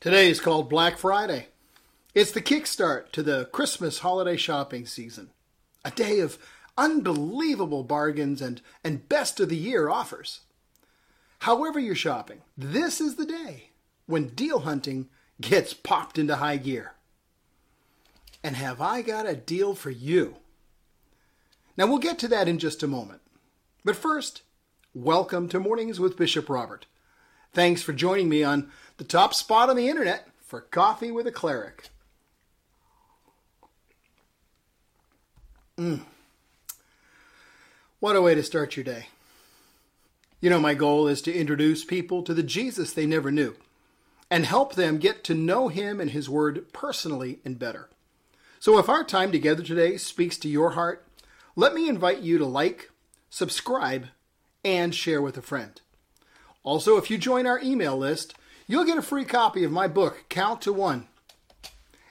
Today is called Black Friday. It's the kickstart to the Christmas holiday shopping season. A day of unbelievable bargains and, and best of the year offers. However, you're shopping, this is the day when deal hunting gets popped into high gear. And have I got a deal for you? Now, we'll get to that in just a moment. But first, welcome to Mornings with Bishop Robert. Thanks for joining me on the top spot on the internet for coffee with a cleric. Mm. What a way to start your day. You know, my goal is to introduce people to the Jesus they never knew and help them get to know him and his word personally and better. So if our time together today speaks to your heart, let me invite you to like, subscribe, and share with a friend. Also, if you join our email list, you'll get a free copy of my book, Count to One.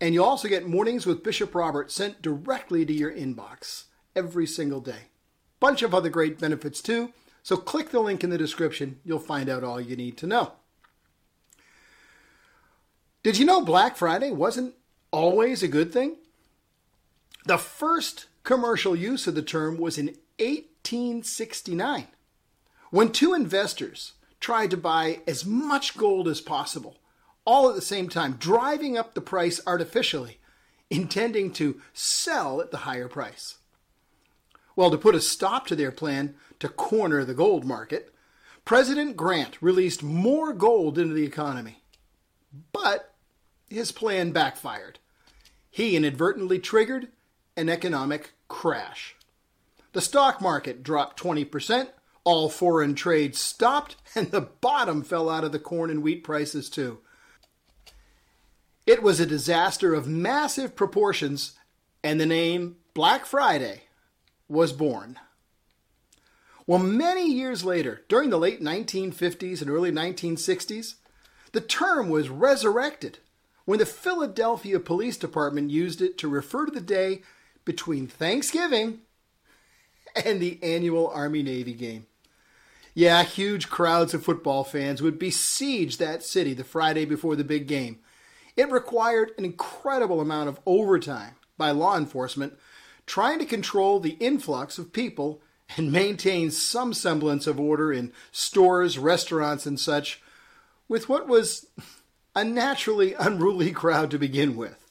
And you'll also get Mornings with Bishop Robert sent directly to your inbox every single day. Bunch of other great benefits too, so click the link in the description. You'll find out all you need to know. Did you know Black Friday wasn't always a good thing? The first commercial use of the term was in 1869 when two investors tried to buy as much gold as possible, all at the same time, driving up the price artificially, intending to sell at the higher price. Well, to put a stop to their plan to corner the gold market, President Grant released more gold into the economy. But his plan backfired. He inadvertently triggered an economic crash. The stock market dropped 20%, all foreign trade stopped, and the bottom fell out of the corn and wheat prices too. It was a disaster of massive proportions, and the name Black Friday was born. Well, many years later, during the late 1950s and early 1960s, the term was resurrected when the Philadelphia Police Department used it to refer to the day between Thanksgiving and the annual Army Navy game. Yeah, huge crowds of football fans would besiege that city the Friday before the big game. It required an incredible amount of overtime by law enforcement trying to control the influx of people and maintain some semblance of order in stores, restaurants, and such, with what was a naturally unruly crowd to begin with.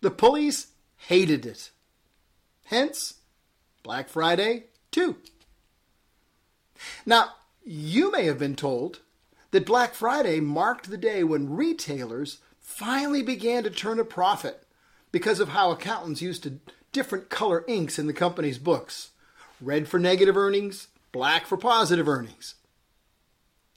The police hated it. Hence, Black Friday, too. Now, you may have been told that Black Friday marked the day when retailers finally began to turn a profit because of how accountants used to different color inks in the company's books red for negative earnings, black for positive earnings.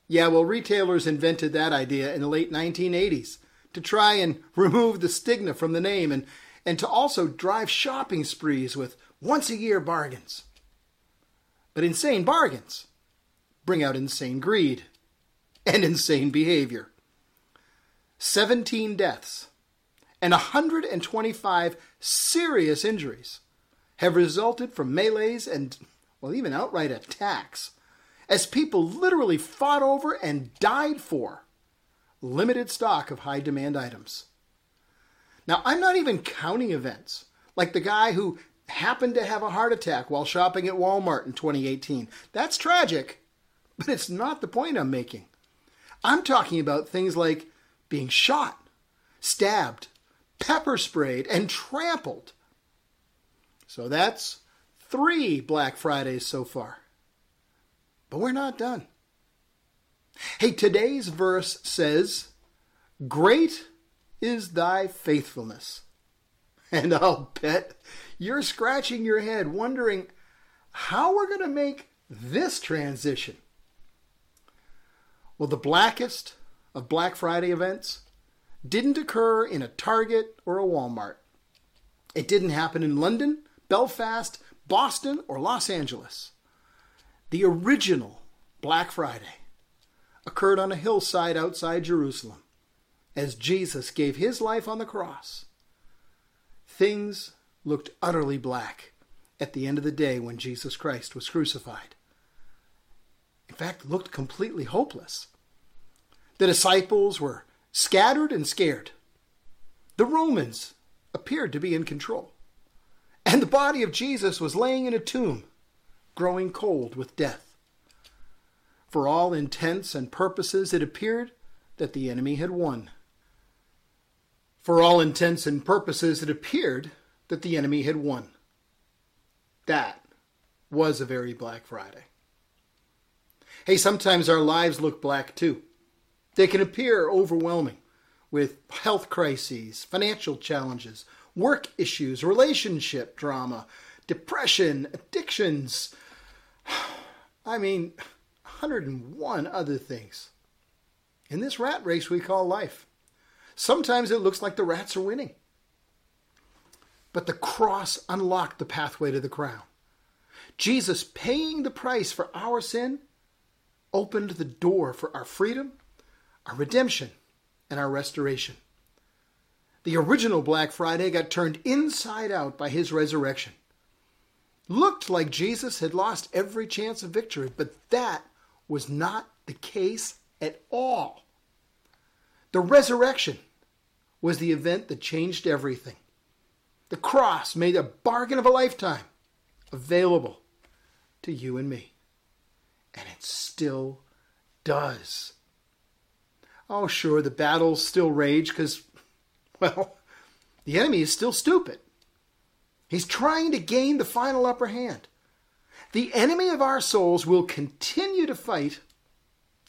Yeah, well, retailers invented that idea in the late 1980s to try and remove the stigma from the name and, and to also drive shopping sprees with once a year bargains. But insane bargains bring out insane greed and insane behavior. 17 deaths and 125 serious injuries have resulted from melees and, well, even outright attacks as people literally fought over and died for limited stock of high demand items. Now, I'm not even counting events like the guy who happened to have a heart attack while shopping at Walmart in 2018. That's tragic, but it's not the point I'm making. I'm talking about things like being shot, stabbed, pepper sprayed, and trampled. So that's three Black Fridays so far. But we're not done. Hey, today's verse says, Great is thy faithfulness. And I'll bet you're scratching your head wondering how we're going to make this transition. Well, the blackest of Black Friday events didn't occur in a Target or a Walmart. It didn't happen in London, Belfast, Boston, or Los Angeles. The original Black Friday occurred on a hillside outside Jerusalem as Jesus gave his life on the cross. Things looked utterly black at the end of the day when Jesus Christ was crucified. Fact, looked completely hopeless. The disciples were scattered and scared. The Romans appeared to be in control. And the body of Jesus was laying in a tomb, growing cold with death. For all intents and purposes, it appeared that the enemy had won. For all intents and purposes, it appeared that the enemy had won. That was a very Black Friday. Hey, sometimes our lives look black too. They can appear overwhelming with health crises, financial challenges, work issues, relationship drama, depression, addictions. I mean, 101 other things. In this rat race we call life. Sometimes it looks like the rats are winning. But the cross unlocked the pathway to the crown. Jesus paying the price for our sin opened the door for our freedom, our redemption, and our restoration. The original Black Friday got turned inside out by his resurrection. Looked like Jesus had lost every chance of victory, but that was not the case at all. The resurrection was the event that changed everything. The cross made a bargain of a lifetime available to you and me. And it still does. Oh, sure, the battles still rage because, well, the enemy is still stupid. He's trying to gain the final upper hand. The enemy of our souls will continue to fight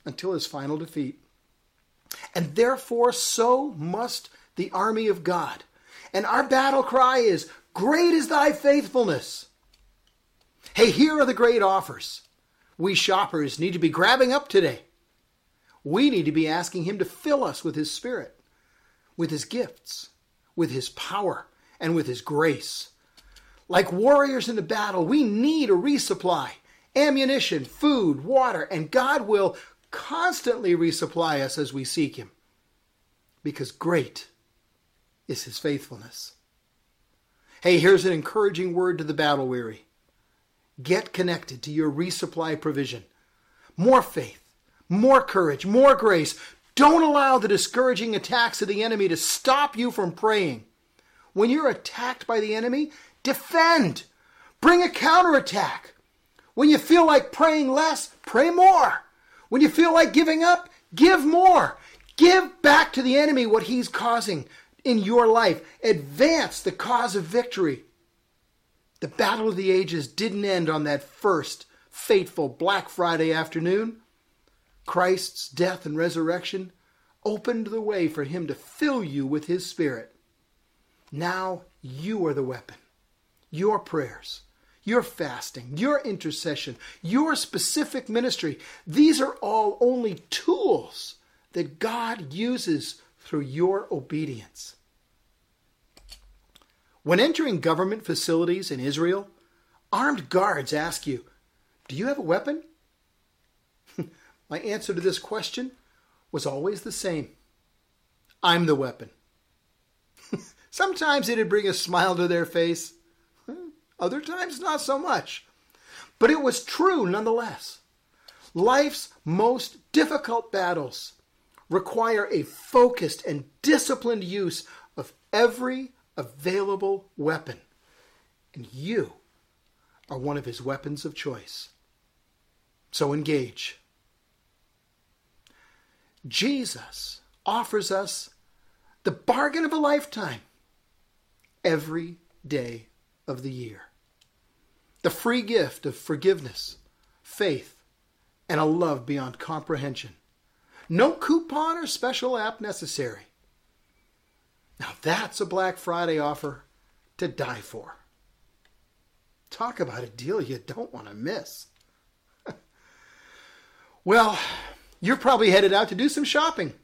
until his final defeat. And therefore, so must the army of God. And our battle cry is, Great is thy faithfulness. Hey, here are the great offers. We shoppers need to be grabbing up today. We need to be asking Him to fill us with His Spirit, with His gifts, with His power, and with His grace. Like warriors in the battle, we need a resupply ammunition, food, water, and God will constantly resupply us as we seek Him. Because great is His faithfulness. Hey, here's an encouraging word to the battle weary get connected to your resupply provision. More faith, more courage, more grace. Don't allow the discouraging attacks of the enemy to stop you from praying. When you're attacked by the enemy, defend. Bring a counterattack. When you feel like praying less, pray more. When you feel like giving up, give more. Give back to the enemy what he's causing in your life. Advance the cause of victory. The battle of the ages didn't end on that first fateful Black Friday afternoon. Christ's death and resurrection opened the way for him to fill you with his spirit. Now you are the weapon. Your prayers, your fasting, your intercession, your specific ministry, these are all only tools that God uses through your obedience. When entering government facilities in Israel, armed guards ask you, Do you have a weapon? My answer to this question was always the same I'm the weapon. Sometimes it'd bring a smile to their face, other times not so much. But it was true nonetheless. Life's most difficult battles require a focused and disciplined use of every available weapon. And you are one of his weapons of choice. So engage. Jesus offers us the bargain of a lifetime every day of the year. The free gift of forgiveness, faith, and a love beyond comprehension. No coupon or special app necessary. Now that's a Black Friday offer to die for. Talk about a deal you don't want to miss. well, You're probably headed out to do some shopping.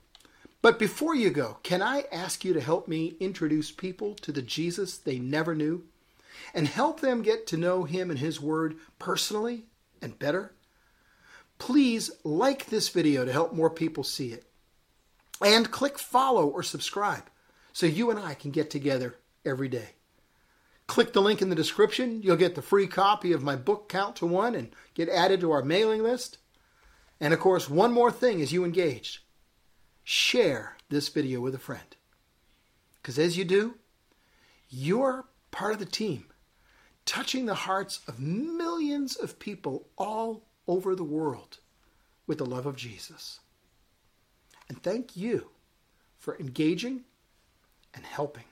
But before you go, can I ask you to help me introduce people to the Jesus they never knew and help them get to know him and his word personally and better? Please like this video to help more people see it. And click follow or subscribe so you and I can get together every day. Click the link in the description. You'll get the free copy of my book, Count to One, and get added to our mailing list. And of course, one more thing as you engage share this video with a friend. Because as you do, you're part of the team, touching the hearts of millions of people all over the world with the love of Jesus. And thank you for engaging and helping.